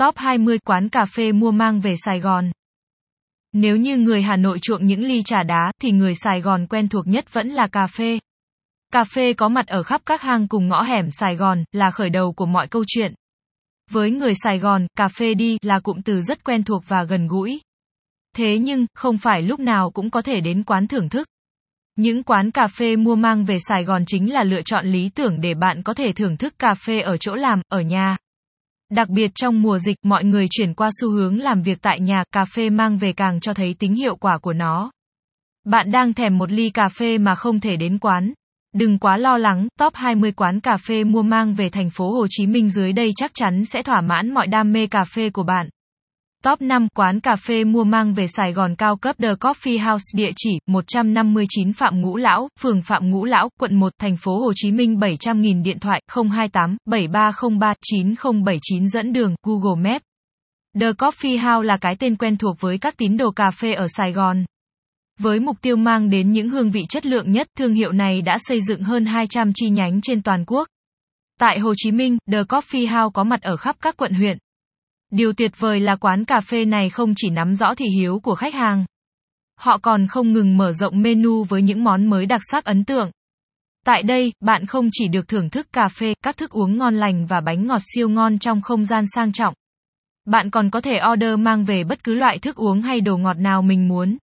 Top 20 quán cà phê mua mang về Sài Gòn. Nếu như người Hà Nội chuộng những ly trà đá, thì người Sài Gòn quen thuộc nhất vẫn là cà phê. Cà phê có mặt ở khắp các hang cùng ngõ hẻm Sài Gòn, là khởi đầu của mọi câu chuyện. Với người Sài Gòn, cà phê đi là cụm từ rất quen thuộc và gần gũi. Thế nhưng, không phải lúc nào cũng có thể đến quán thưởng thức. Những quán cà phê mua mang về Sài Gòn chính là lựa chọn lý tưởng để bạn có thể thưởng thức cà phê ở chỗ làm, ở nhà. Đặc biệt trong mùa dịch, mọi người chuyển qua xu hướng làm việc tại nhà, cà phê mang về càng cho thấy tính hiệu quả của nó. Bạn đang thèm một ly cà phê mà không thể đến quán. Đừng quá lo lắng, top 20 quán cà phê mua mang về thành phố Hồ Chí Minh dưới đây chắc chắn sẽ thỏa mãn mọi đam mê cà phê của bạn. Top 5 quán cà phê mua mang về Sài Gòn cao cấp The Coffee House địa chỉ 159 Phạm Ngũ Lão, phường Phạm Ngũ Lão, quận 1, thành phố Hồ Chí Minh 700.000 điện thoại 028 7303 9079 dẫn đường Google Maps. The Coffee House là cái tên quen thuộc với các tín đồ cà phê ở Sài Gòn. Với mục tiêu mang đến những hương vị chất lượng nhất, thương hiệu này đã xây dựng hơn 200 chi nhánh trên toàn quốc. Tại Hồ Chí Minh, The Coffee House có mặt ở khắp các quận huyện. Điều tuyệt vời là quán cà phê này không chỉ nắm rõ thị hiếu của khách hàng. Họ còn không ngừng mở rộng menu với những món mới đặc sắc ấn tượng. Tại đây, bạn không chỉ được thưởng thức cà phê, các thức uống ngon lành và bánh ngọt siêu ngon trong không gian sang trọng. Bạn còn có thể order mang về bất cứ loại thức uống hay đồ ngọt nào mình muốn.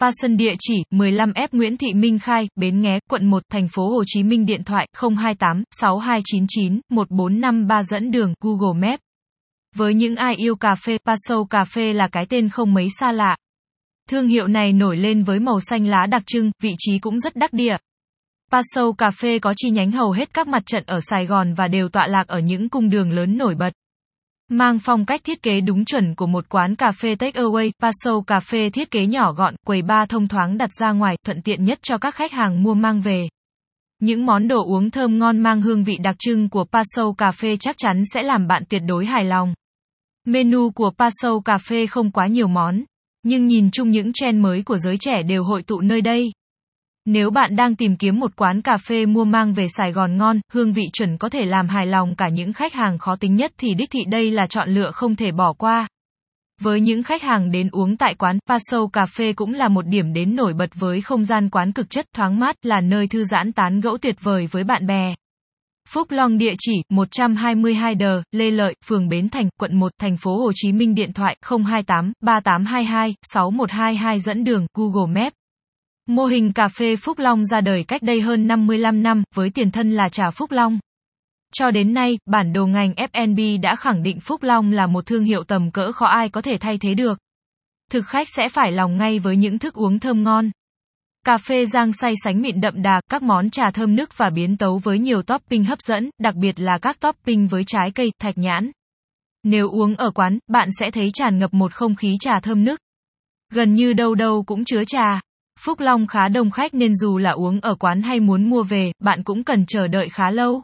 Passion địa chỉ 15F Nguyễn Thị Minh Khai, Bến Nghé, quận 1, thành phố Hồ Chí Minh điện thoại 028 6299 1453 dẫn đường Google Maps. Với những ai yêu cà phê, Paso cà phê là cái tên không mấy xa lạ. Thương hiệu này nổi lên với màu xanh lá đặc trưng, vị trí cũng rất đắc địa. Paso cà phê có chi nhánh hầu hết các mặt trận ở Sài Gòn và đều tọa lạc ở những cung đường lớn nổi bật. Mang phong cách thiết kế đúng chuẩn của một quán cà phê take away, Paso cà phê thiết kế nhỏ gọn, quầy bar thông thoáng đặt ra ngoài, thuận tiện nhất cho các khách hàng mua mang về. Những món đồ uống thơm ngon mang hương vị đặc trưng của Paso cà phê chắc chắn sẽ làm bạn tuyệt đối hài lòng. Menu của Paso cà phê không quá nhiều món, nhưng nhìn chung những trend mới của giới trẻ đều hội tụ nơi đây. Nếu bạn đang tìm kiếm một quán cà phê mua mang về Sài Gòn ngon, hương vị chuẩn có thể làm hài lòng cả những khách hàng khó tính nhất thì đích thị đây là chọn lựa không thể bỏ qua. Với những khách hàng đến uống tại quán, Paso Cà phê cũng là một điểm đến nổi bật với không gian quán cực chất thoáng mát, là nơi thư giãn tán gẫu tuyệt vời với bạn bè. Phúc Long địa chỉ 122 D, Lê Lợi, phường Bến Thành, quận 1, thành phố Hồ Chí Minh điện thoại 028 3822 6122 dẫn đường Google Maps. Mô hình cà phê Phúc Long ra đời cách đây hơn 55 năm với tiền thân là trà Phúc Long. Cho đến nay, bản đồ ngành F&B đã khẳng định Phúc Long là một thương hiệu tầm cỡ khó ai có thể thay thế được. Thực khách sẽ phải lòng ngay với những thức uống thơm ngon. Cà phê rang say sánh mịn đậm đà, các món trà thơm nức và biến tấu với nhiều topping hấp dẫn, đặc biệt là các topping với trái cây, thạch nhãn. Nếu uống ở quán, bạn sẽ thấy tràn ngập một không khí trà thơm nức. Gần như đâu đâu cũng chứa trà. Phúc Long khá đông khách nên dù là uống ở quán hay muốn mua về, bạn cũng cần chờ đợi khá lâu.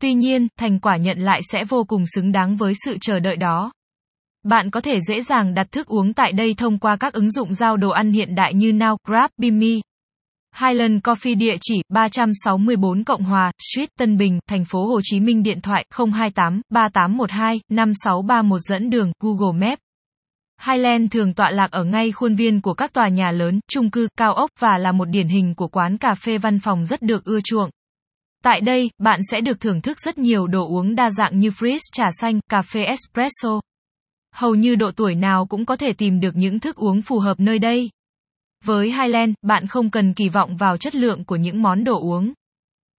Tuy nhiên, thành quả nhận lại sẽ vô cùng xứng đáng với sự chờ đợi đó. Bạn có thể dễ dàng đặt thức uống tại đây thông qua các ứng dụng giao đồ ăn hiện đại như Now, Grab, Bimi. Highland Coffee địa chỉ 364 Cộng Hòa, Street Tân Bình, thành phố Hồ Chí Minh điện thoại 028 3812 5631 dẫn đường Google Maps. Highland thường tọa lạc ở ngay khuôn viên của các tòa nhà lớn, chung cư, cao ốc và là một điển hình của quán cà phê văn phòng rất được ưa chuộng. Tại đây, bạn sẽ được thưởng thức rất nhiều đồ uống đa dạng như frizz, trà xanh, cà phê espresso. Hầu như độ tuổi nào cũng có thể tìm được những thức uống phù hợp nơi đây. Với Highland, bạn không cần kỳ vọng vào chất lượng của những món đồ uống.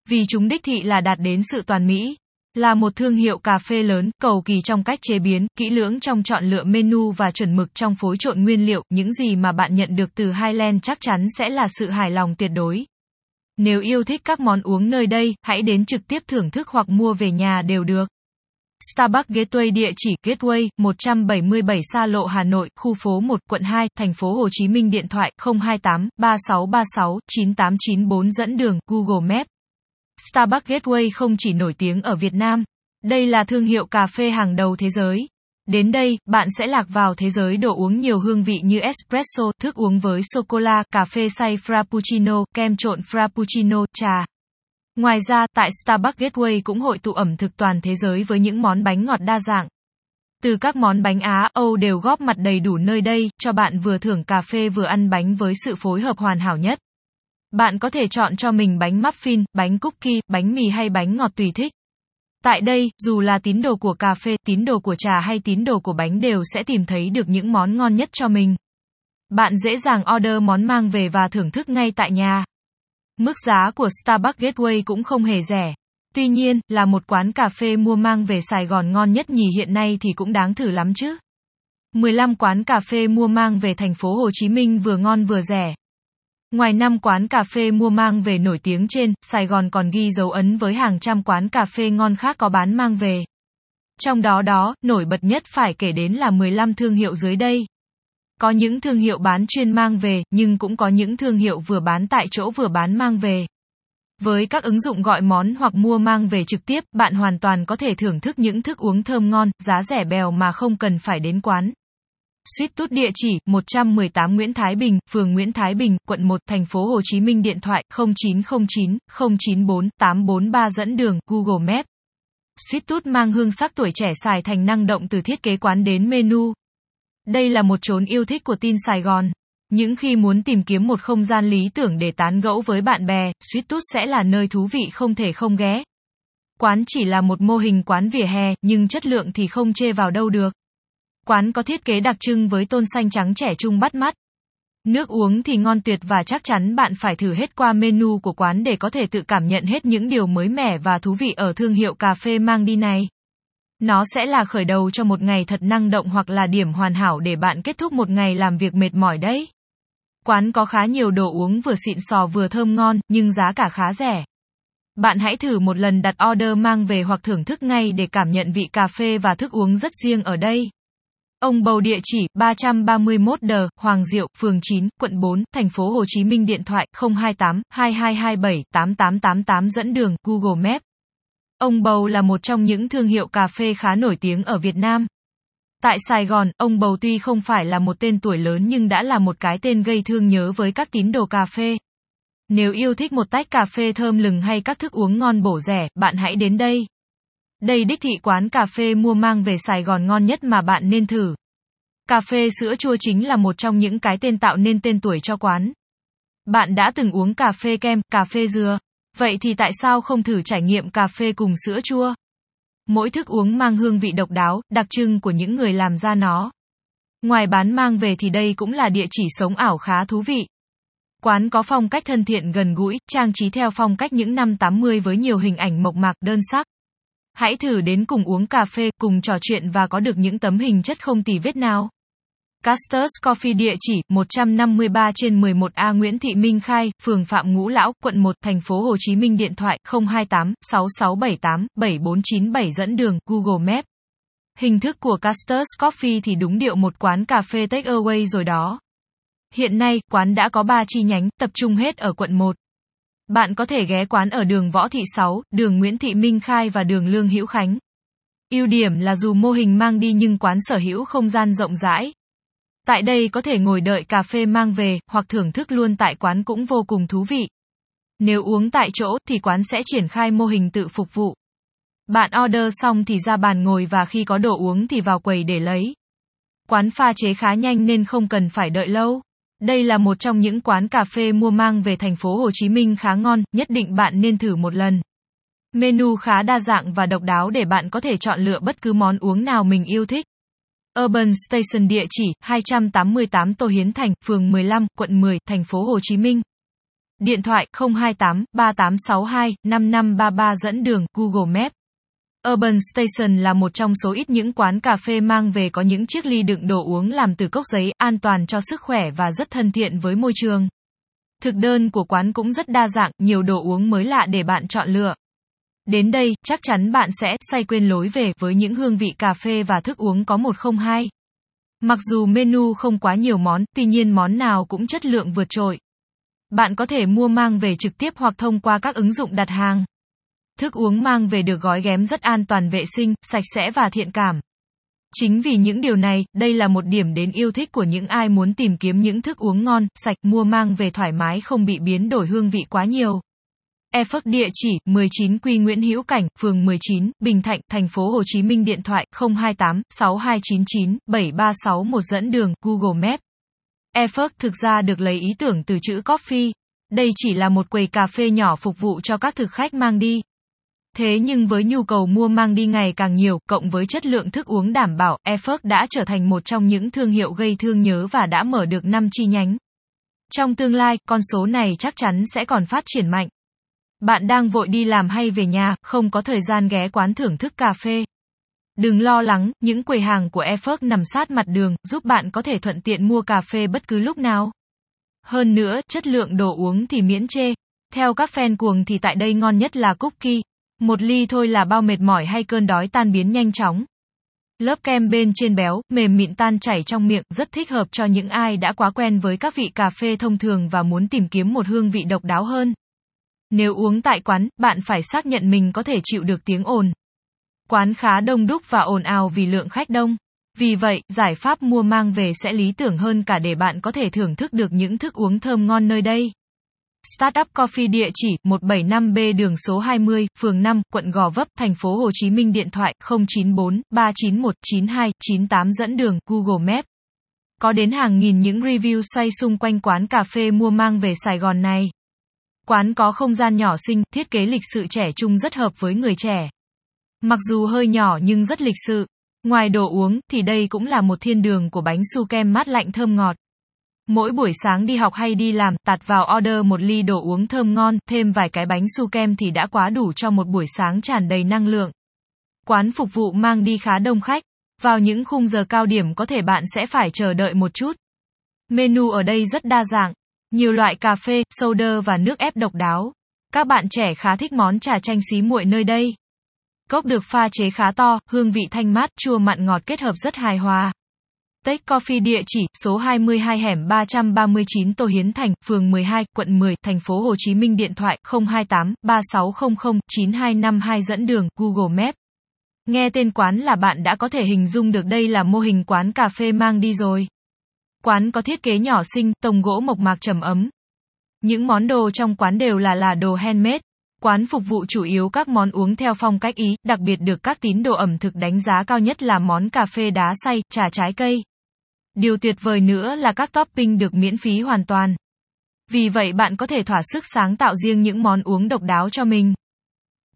Vì chúng đích thị là đạt đến sự toàn mỹ. Là một thương hiệu cà phê lớn, cầu kỳ trong cách chế biến, kỹ lưỡng trong chọn lựa menu và chuẩn mực trong phối trộn nguyên liệu, những gì mà bạn nhận được từ Highland chắc chắn sẽ là sự hài lòng tuyệt đối. Nếu yêu thích các món uống nơi đây, hãy đến trực tiếp thưởng thức hoặc mua về nhà đều được. Starbucks Gateway địa chỉ Gateway 177 Sa Lộ Hà Nội, khu phố 1, quận 2, thành phố Hồ Chí Minh điện thoại 028 3636 9894 dẫn đường Google Maps. Starbucks Gateway không chỉ nổi tiếng ở Việt Nam, đây là thương hiệu cà phê hàng đầu thế giới. Đến đây, bạn sẽ lạc vào thế giới đồ uống nhiều hương vị như espresso, thức uống với sô-cô-la, cà phê xay frappuccino, kem trộn frappuccino, trà. Ngoài ra, tại Starbucks Gateway cũng hội tụ ẩm thực toàn thế giới với những món bánh ngọt đa dạng. Từ các món bánh Á, Âu đều góp mặt đầy đủ nơi đây, cho bạn vừa thưởng cà phê vừa ăn bánh với sự phối hợp hoàn hảo nhất. Bạn có thể chọn cho mình bánh muffin, bánh cookie, bánh mì hay bánh ngọt tùy thích. Tại đây, dù là tín đồ của cà phê, tín đồ của trà hay tín đồ của bánh đều sẽ tìm thấy được những món ngon nhất cho mình. Bạn dễ dàng order món mang về và thưởng thức ngay tại nhà. Mức giá của Starbucks Gateway cũng không hề rẻ. Tuy nhiên, là một quán cà phê mua mang về Sài Gòn ngon nhất nhì hiện nay thì cũng đáng thử lắm chứ. 15 quán cà phê mua mang về thành phố Hồ Chí Minh vừa ngon vừa rẻ. Ngoài năm quán cà phê mua mang về nổi tiếng trên, Sài Gòn còn ghi dấu ấn với hàng trăm quán cà phê ngon khác có bán mang về. Trong đó đó, nổi bật nhất phải kể đến là 15 thương hiệu dưới đây. Có những thương hiệu bán chuyên mang về, nhưng cũng có những thương hiệu vừa bán tại chỗ vừa bán mang về. Với các ứng dụng gọi món hoặc mua mang về trực tiếp, bạn hoàn toàn có thể thưởng thức những thức uống thơm ngon, giá rẻ bèo mà không cần phải đến quán. Suýt tút địa chỉ 118 Nguyễn Thái Bình, phường Nguyễn Thái Bình, quận 1, thành phố Hồ Chí Minh điện thoại 0909 094 843 dẫn đường Google Maps. Suýt tút mang hương sắc tuổi trẻ xài thành năng động từ thiết kế quán đến menu. Đây là một chốn yêu thích của tin Sài Gòn. Những khi muốn tìm kiếm một không gian lý tưởng để tán gẫu với bạn bè, Sweet Tooth sẽ là nơi thú vị không thể không ghé. Quán chỉ là một mô hình quán vỉa hè, nhưng chất lượng thì không chê vào đâu được. Quán có thiết kế đặc trưng với tôn xanh trắng trẻ trung bắt mắt. Nước uống thì ngon tuyệt và chắc chắn bạn phải thử hết qua menu của quán để có thể tự cảm nhận hết những điều mới mẻ và thú vị ở thương hiệu cà phê mang đi này. Nó sẽ là khởi đầu cho một ngày thật năng động hoặc là điểm hoàn hảo để bạn kết thúc một ngày làm việc mệt mỏi đấy. Quán có khá nhiều đồ uống vừa xịn sò vừa thơm ngon, nhưng giá cả khá rẻ. Bạn hãy thử một lần đặt order mang về hoặc thưởng thức ngay để cảm nhận vị cà phê và thức uống rất riêng ở đây. Ông bầu địa chỉ 331 D, Hoàng Diệu, phường 9, quận 4, thành phố Hồ Chí Minh điện thoại 028 2227 8888 dẫn đường Google Maps. Ông bầu là một trong những thương hiệu cà phê khá nổi tiếng ở Việt Nam. Tại Sài Gòn, ông Bầu tuy không phải là một tên tuổi lớn nhưng đã là một cái tên gây thương nhớ với các tín đồ cà phê. Nếu yêu thích một tách cà phê thơm lừng hay các thức uống ngon bổ rẻ, bạn hãy đến đây. Đây đích thị quán cà phê mua mang về Sài Gòn ngon nhất mà bạn nên thử. Cà phê sữa chua chính là một trong những cái tên tạo nên tên tuổi cho quán. Bạn đã từng uống cà phê kem, cà phê dừa. Vậy thì tại sao không thử trải nghiệm cà phê cùng sữa chua? Mỗi thức uống mang hương vị độc đáo, đặc trưng của những người làm ra nó. Ngoài bán mang về thì đây cũng là địa chỉ sống ảo khá thú vị. Quán có phong cách thân thiện gần gũi, trang trí theo phong cách những năm 80 với nhiều hình ảnh mộc mạc đơn sắc. Hãy thử đến cùng uống cà phê, cùng trò chuyện và có được những tấm hình chất không tì vết nào. Casters Coffee địa chỉ 153 trên 11A Nguyễn Thị Minh Khai, phường Phạm Ngũ Lão, quận 1, thành phố Hồ Chí Minh điện thoại 028 6678 7497 dẫn đường Google Maps. Hình thức của Casters Coffee thì đúng điệu một quán cà phê take away rồi đó. Hiện nay, quán đã có 3 chi nhánh, tập trung hết ở quận 1. Bạn có thể ghé quán ở đường Võ Thị 6, đường Nguyễn Thị Minh Khai và đường Lương Hữu Khánh. Ưu điểm là dù mô hình mang đi nhưng quán sở hữu không gian rộng rãi, Tại đây có thể ngồi đợi cà phê mang về, hoặc thưởng thức luôn tại quán cũng vô cùng thú vị. Nếu uống tại chỗ thì quán sẽ triển khai mô hình tự phục vụ. Bạn order xong thì ra bàn ngồi và khi có đồ uống thì vào quầy để lấy. Quán pha chế khá nhanh nên không cần phải đợi lâu. Đây là một trong những quán cà phê mua mang về thành phố Hồ Chí Minh khá ngon, nhất định bạn nên thử một lần. Menu khá đa dạng và độc đáo để bạn có thể chọn lựa bất cứ món uống nào mình yêu thích. Urban Station địa chỉ 288 Tô Hiến Thành, phường 15, quận 10, thành phố Hồ Chí Minh. Điện thoại 028 3862 5533 dẫn đường Google Maps. Urban Station là một trong số ít những quán cà phê mang về có những chiếc ly đựng đồ uống làm từ cốc giấy, an toàn cho sức khỏe và rất thân thiện với môi trường. Thực đơn của quán cũng rất đa dạng, nhiều đồ uống mới lạ để bạn chọn lựa. Đến đây, chắc chắn bạn sẽ say quên lối về với những hương vị cà phê và thức uống có một không hai. Mặc dù menu không quá nhiều món, tuy nhiên món nào cũng chất lượng vượt trội. Bạn có thể mua mang về trực tiếp hoặc thông qua các ứng dụng đặt hàng. Thức uống mang về được gói ghém rất an toàn vệ sinh, sạch sẽ và thiện cảm. Chính vì những điều này, đây là một điểm đến yêu thích của những ai muốn tìm kiếm những thức uống ngon, sạch, mua mang về thoải mái không bị biến đổi hương vị quá nhiều. E-Phước địa chỉ 19 Quy Nguyễn Hữu Cảnh, phường 19, Bình Thạnh, thành phố Hồ Chí Minh điện thoại 028 6299 7361 dẫn đường Google Maps. E-Phước thực ra được lấy ý tưởng từ chữ coffee. Đây chỉ là một quầy cà phê nhỏ phục vụ cho các thực khách mang đi. Thế nhưng với nhu cầu mua mang đi ngày càng nhiều, cộng với chất lượng thức uống đảm bảo, E-Phước đã trở thành một trong những thương hiệu gây thương nhớ và đã mở được 5 chi nhánh. Trong tương lai, con số này chắc chắn sẽ còn phát triển mạnh. Bạn đang vội đi làm hay về nhà, không có thời gian ghé quán thưởng thức cà phê. Đừng lo lắng, những quầy hàng của eFork nằm sát mặt đường, giúp bạn có thể thuận tiện mua cà phê bất cứ lúc nào. Hơn nữa, chất lượng đồ uống thì miễn chê. Theo các fan cuồng thì tại đây ngon nhất là cookie. Một ly thôi là bao mệt mỏi hay cơn đói tan biến nhanh chóng. Lớp kem bên trên béo, mềm mịn tan chảy trong miệng, rất thích hợp cho những ai đã quá quen với các vị cà phê thông thường và muốn tìm kiếm một hương vị độc đáo hơn. Nếu uống tại quán, bạn phải xác nhận mình có thể chịu được tiếng ồn. Quán khá đông đúc và ồn ào vì lượng khách đông. Vì vậy, giải pháp mua mang về sẽ lý tưởng hơn cả để bạn có thể thưởng thức được những thức uống thơm ngon nơi đây. Startup Coffee địa chỉ 175B đường số 20, phường 5, quận Gò Vấp, thành phố Hồ Chí Minh điện thoại 094 391 92 98 dẫn đường Google Maps. Có đến hàng nghìn những review xoay xung quanh quán cà phê mua mang về Sài Gòn này. Quán có không gian nhỏ xinh, thiết kế lịch sự trẻ trung rất hợp với người trẻ. Mặc dù hơi nhỏ nhưng rất lịch sự. Ngoài đồ uống, thì đây cũng là một thiên đường của bánh su kem mát lạnh thơm ngọt. Mỗi buổi sáng đi học hay đi làm, tạt vào order một ly đồ uống thơm ngon, thêm vài cái bánh su kem thì đã quá đủ cho một buổi sáng tràn đầy năng lượng. Quán phục vụ mang đi khá đông khách. Vào những khung giờ cao điểm có thể bạn sẽ phải chờ đợi một chút. Menu ở đây rất đa dạng. Nhiều loại cà phê, soda và nước ép độc đáo. Các bạn trẻ khá thích món trà chanh xí muội nơi đây. Cốc được pha chế khá to, hương vị thanh mát, chua mặn ngọt kết hợp rất hài hòa. Take Coffee địa chỉ số 22 hẻm 339 Tô Hiến Thành, phường 12, quận 10, thành phố Hồ Chí Minh điện thoại 028 3600 9252 dẫn đường Google Maps. Nghe tên quán là bạn đã có thể hình dung được đây là mô hình quán cà phê mang đi rồi. Quán có thiết kế nhỏ xinh, tông gỗ mộc mạc trầm ấm. Những món đồ trong quán đều là là đồ handmade. Quán phục vụ chủ yếu các món uống theo phong cách Ý, đặc biệt được các tín đồ ẩm thực đánh giá cao nhất là món cà phê đá xay, trà trái cây. Điều tuyệt vời nữa là các topping được miễn phí hoàn toàn. Vì vậy bạn có thể thỏa sức sáng tạo riêng những món uống độc đáo cho mình.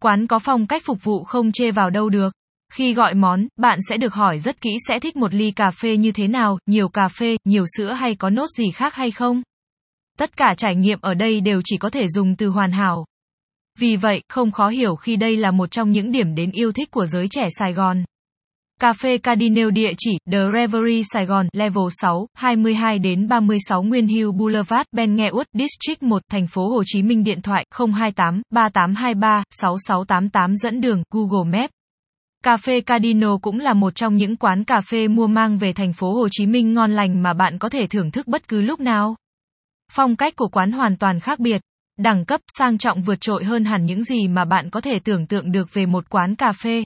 Quán có phong cách phục vụ không chê vào đâu được. Khi gọi món, bạn sẽ được hỏi rất kỹ sẽ thích một ly cà phê như thế nào, nhiều cà phê, nhiều sữa hay có nốt gì khác hay không. Tất cả trải nghiệm ở đây đều chỉ có thể dùng từ hoàn hảo. Vì vậy, không khó hiểu khi đây là một trong những điểm đến yêu thích của giới trẻ Sài Gòn. Cà phê Cardinal địa chỉ The Reverie Sài Gòn, Level 6, 22 đến 36 Nguyên Hill Boulevard, Ben Nghe Út, District 1, thành phố Hồ Chí Minh điện thoại 028 3823 6688 dẫn đường Google Maps. Cà phê Cardino cũng là một trong những quán cà phê mua mang về thành phố Hồ Chí Minh ngon lành mà bạn có thể thưởng thức bất cứ lúc nào. Phong cách của quán hoàn toàn khác biệt, đẳng cấp sang trọng vượt trội hơn hẳn những gì mà bạn có thể tưởng tượng được về một quán cà phê.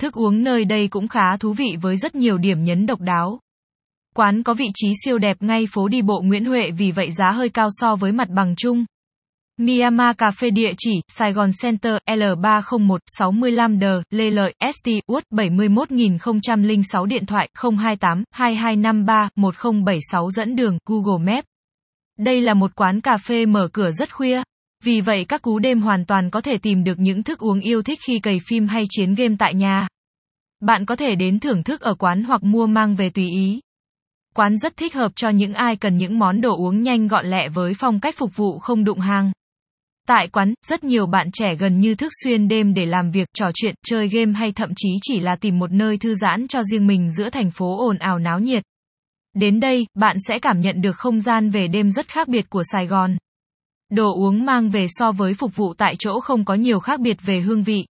Thức uống nơi đây cũng khá thú vị với rất nhiều điểm nhấn độc đáo. Quán có vị trí siêu đẹp ngay phố đi bộ Nguyễn Huệ vì vậy giá hơi cao so với mặt bằng chung. Myanmar Cà phê địa chỉ, Sài Gòn Center, L301, 65D, Lê Lợi, ST, Uất 71006 điện thoại, 028, 2253, 1076 dẫn đường, Google Maps. Đây là một quán cà phê mở cửa rất khuya. Vì vậy các cú đêm hoàn toàn có thể tìm được những thức uống yêu thích khi cày phim hay chiến game tại nhà. Bạn có thể đến thưởng thức ở quán hoặc mua mang về tùy ý. Quán rất thích hợp cho những ai cần những món đồ uống nhanh gọn lẹ với phong cách phục vụ không đụng hàng. Tại quán, rất nhiều bạn trẻ gần như thức xuyên đêm để làm việc, trò chuyện, chơi game hay thậm chí chỉ là tìm một nơi thư giãn cho riêng mình giữa thành phố ồn ào náo nhiệt. Đến đây, bạn sẽ cảm nhận được không gian về đêm rất khác biệt của Sài Gòn. Đồ uống mang về so với phục vụ tại chỗ không có nhiều khác biệt về hương vị.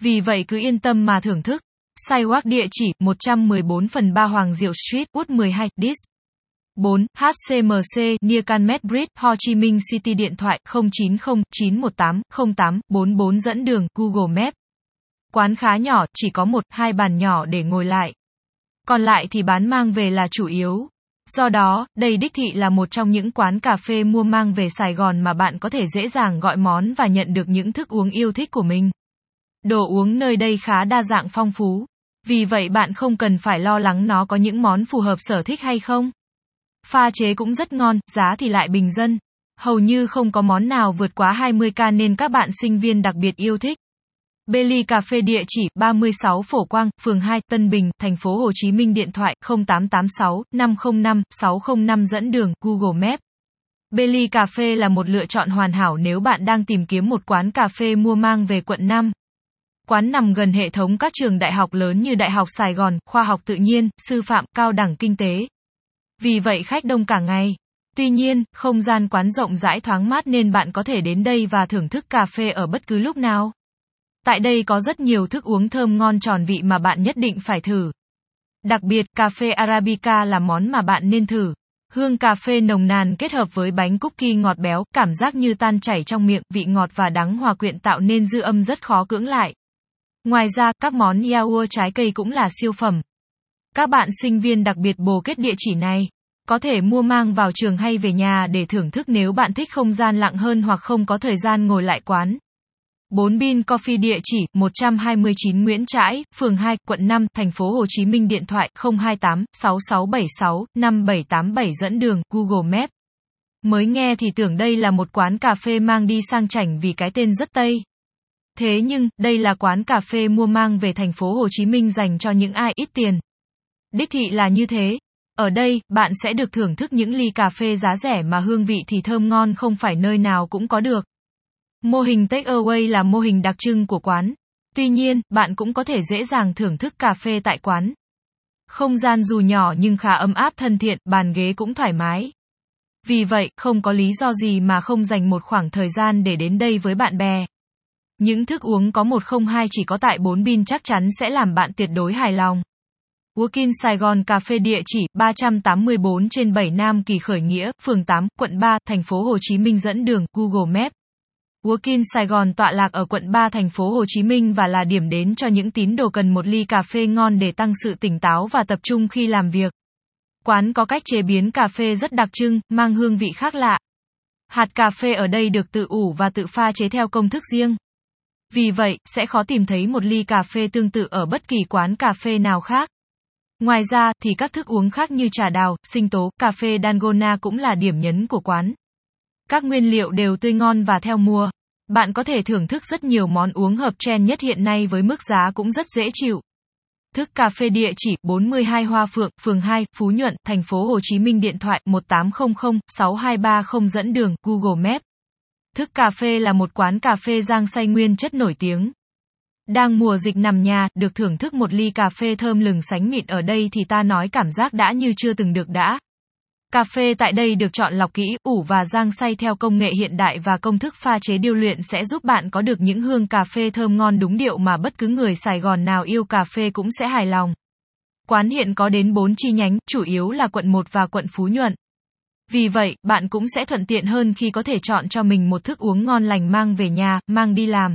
Vì vậy cứ yên tâm mà thưởng thức. Sidewalk địa chỉ 114 phần 3 Hoàng Diệu Street, Wood 12, Dis. 4. HCMC, Near Canmet Bridge, Ho Chi Minh City điện thoại 090 918 08 44 dẫn đường Google Maps. Quán khá nhỏ, chỉ có một, hai bàn nhỏ để ngồi lại. Còn lại thì bán mang về là chủ yếu. Do đó, đây đích thị là một trong những quán cà phê mua mang về Sài Gòn mà bạn có thể dễ dàng gọi món và nhận được những thức uống yêu thích của mình. Đồ uống nơi đây khá đa dạng phong phú. Vì vậy bạn không cần phải lo lắng nó có những món phù hợp sở thích hay không. Pha chế cũng rất ngon, giá thì lại bình dân. Hầu như không có món nào vượt quá 20k nên các bạn sinh viên đặc biệt yêu thích. Belly Cà phê địa chỉ 36 Phổ Quang, phường 2, Tân Bình, thành phố Hồ Chí Minh điện thoại 0886 505 605 dẫn đường Google Maps. Belly Cà phê là một lựa chọn hoàn hảo nếu bạn đang tìm kiếm một quán cà phê mua mang về quận 5. Quán nằm gần hệ thống các trường đại học lớn như Đại học Sài Gòn, Khoa học tự nhiên, Sư phạm, Cao đẳng Kinh tế. Vì vậy khách đông cả ngày. Tuy nhiên, không gian quán rộng rãi thoáng mát nên bạn có thể đến đây và thưởng thức cà phê ở bất cứ lúc nào. Tại đây có rất nhiều thức uống thơm ngon tròn vị mà bạn nhất định phải thử. Đặc biệt, cà phê Arabica là món mà bạn nên thử. Hương cà phê nồng nàn kết hợp với bánh cookie ngọt béo, cảm giác như tan chảy trong miệng, vị ngọt và đắng hòa quyện tạo nên dư âm rất khó cưỡng lại. Ngoài ra, các món yaourt trái cây cũng là siêu phẩm. Các bạn sinh viên đặc biệt bồ kết địa chỉ này. Có thể mua mang vào trường hay về nhà để thưởng thức nếu bạn thích không gian lặng hơn hoặc không có thời gian ngồi lại quán. 4 Bin Coffee địa chỉ 129 Nguyễn Trãi, phường 2, quận 5, thành phố Hồ Chí Minh điện thoại 028 6676 5787 dẫn đường Google Maps. Mới nghe thì tưởng đây là một quán cà phê mang đi sang chảnh vì cái tên rất tây. Thế nhưng, đây là quán cà phê mua mang về thành phố Hồ Chí Minh dành cho những ai ít tiền. Đích thị là như thế. Ở đây, bạn sẽ được thưởng thức những ly cà phê giá rẻ mà hương vị thì thơm ngon không phải nơi nào cũng có được. Mô hình take away là mô hình đặc trưng của quán. Tuy nhiên, bạn cũng có thể dễ dàng thưởng thức cà phê tại quán. Không gian dù nhỏ nhưng khá ấm áp thân thiện, bàn ghế cũng thoải mái. Vì vậy, không có lý do gì mà không dành một khoảng thời gian để đến đây với bạn bè. Những thức uống có 102 chỉ có tại 4 bin chắc chắn sẽ làm bạn tuyệt đối hài lòng. Working Sài Gòn Cà phê địa chỉ 384 trên 7 Nam Kỳ Khởi Nghĩa, phường 8, quận 3, thành phố Hồ Chí Minh dẫn đường Google Maps. Working Sài Gòn tọa lạc ở quận 3 thành phố Hồ Chí Minh và là điểm đến cho những tín đồ cần một ly cà phê ngon để tăng sự tỉnh táo và tập trung khi làm việc. Quán có cách chế biến cà phê rất đặc trưng, mang hương vị khác lạ. Hạt cà phê ở đây được tự ủ và tự pha chế theo công thức riêng. Vì vậy, sẽ khó tìm thấy một ly cà phê tương tự ở bất kỳ quán cà phê nào khác. Ngoài ra, thì các thức uống khác như trà đào, sinh tố, cà phê Dangona cũng là điểm nhấn của quán. Các nguyên liệu đều tươi ngon và theo mùa. Bạn có thể thưởng thức rất nhiều món uống hợp trend nhất hiện nay với mức giá cũng rất dễ chịu. Thức cà phê địa chỉ 42 Hoa Phượng, phường 2, Phú Nhuận, thành phố Hồ Chí Minh điện thoại 1800 6230 dẫn đường Google Maps. Thức cà phê là một quán cà phê giang say nguyên chất nổi tiếng. Đang mùa dịch nằm nhà, được thưởng thức một ly cà phê thơm lừng sánh mịn ở đây thì ta nói cảm giác đã như chưa từng được đã. Cà phê tại đây được chọn lọc kỹ, ủ và rang xay theo công nghệ hiện đại và công thức pha chế điêu luyện sẽ giúp bạn có được những hương cà phê thơm ngon đúng điệu mà bất cứ người Sài Gòn nào yêu cà phê cũng sẽ hài lòng. Quán hiện có đến 4 chi nhánh, chủ yếu là quận 1 và quận Phú Nhuận. Vì vậy, bạn cũng sẽ thuận tiện hơn khi có thể chọn cho mình một thức uống ngon lành mang về nhà, mang đi làm.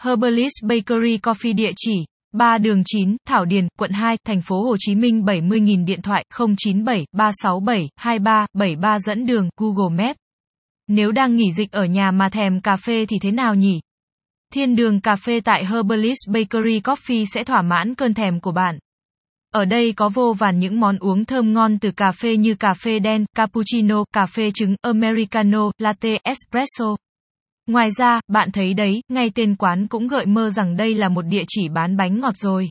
Herbalist Bakery Coffee địa chỉ 3 đường 9, Thảo Điền, quận 2, thành phố Hồ Chí Minh 70.000 điện thoại 097 367 2373 dẫn đường Google Maps. Nếu đang nghỉ dịch ở nhà mà thèm cà phê thì thế nào nhỉ? Thiên đường cà phê tại Herbalist Bakery Coffee sẽ thỏa mãn cơn thèm của bạn. Ở đây có vô vàn những món uống thơm ngon từ cà phê như cà phê đen, cappuccino, cà phê trứng, americano, latte, espresso. Ngoài ra, bạn thấy đấy, ngay tên quán cũng gợi mơ rằng đây là một địa chỉ bán bánh ngọt rồi.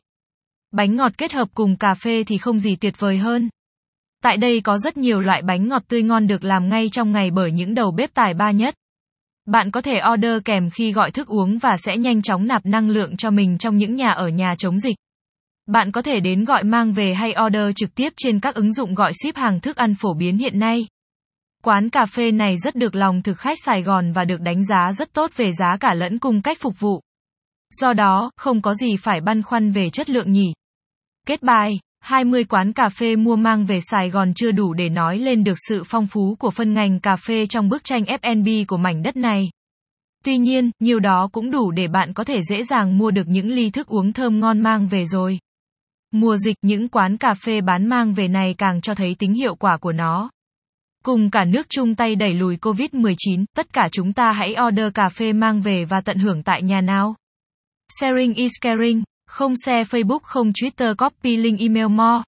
Bánh ngọt kết hợp cùng cà phê thì không gì tuyệt vời hơn. Tại đây có rất nhiều loại bánh ngọt tươi ngon được làm ngay trong ngày bởi những đầu bếp tài ba nhất. Bạn có thể order kèm khi gọi thức uống và sẽ nhanh chóng nạp năng lượng cho mình trong những nhà ở nhà chống dịch. Bạn có thể đến gọi mang về hay order trực tiếp trên các ứng dụng gọi ship hàng thức ăn phổ biến hiện nay. Quán cà phê này rất được lòng thực khách Sài Gòn và được đánh giá rất tốt về giá cả lẫn cung cách phục vụ. Do đó, không có gì phải băn khoăn về chất lượng nhỉ. Kết bài 20 quán cà phê mua mang về Sài Gòn chưa đủ để nói lên được sự phong phú của phân ngành cà phê trong bức tranh F&B của mảnh đất này. Tuy nhiên, nhiều đó cũng đủ để bạn có thể dễ dàng mua được những ly thức uống thơm ngon mang về rồi. Mùa dịch, những quán cà phê bán mang về này càng cho thấy tính hiệu quả của nó. Cùng cả nước chung tay đẩy lùi COVID-19, tất cả chúng ta hãy order cà phê mang về và tận hưởng tại nhà nào. Sharing is caring, không share Facebook không Twitter copy link email more.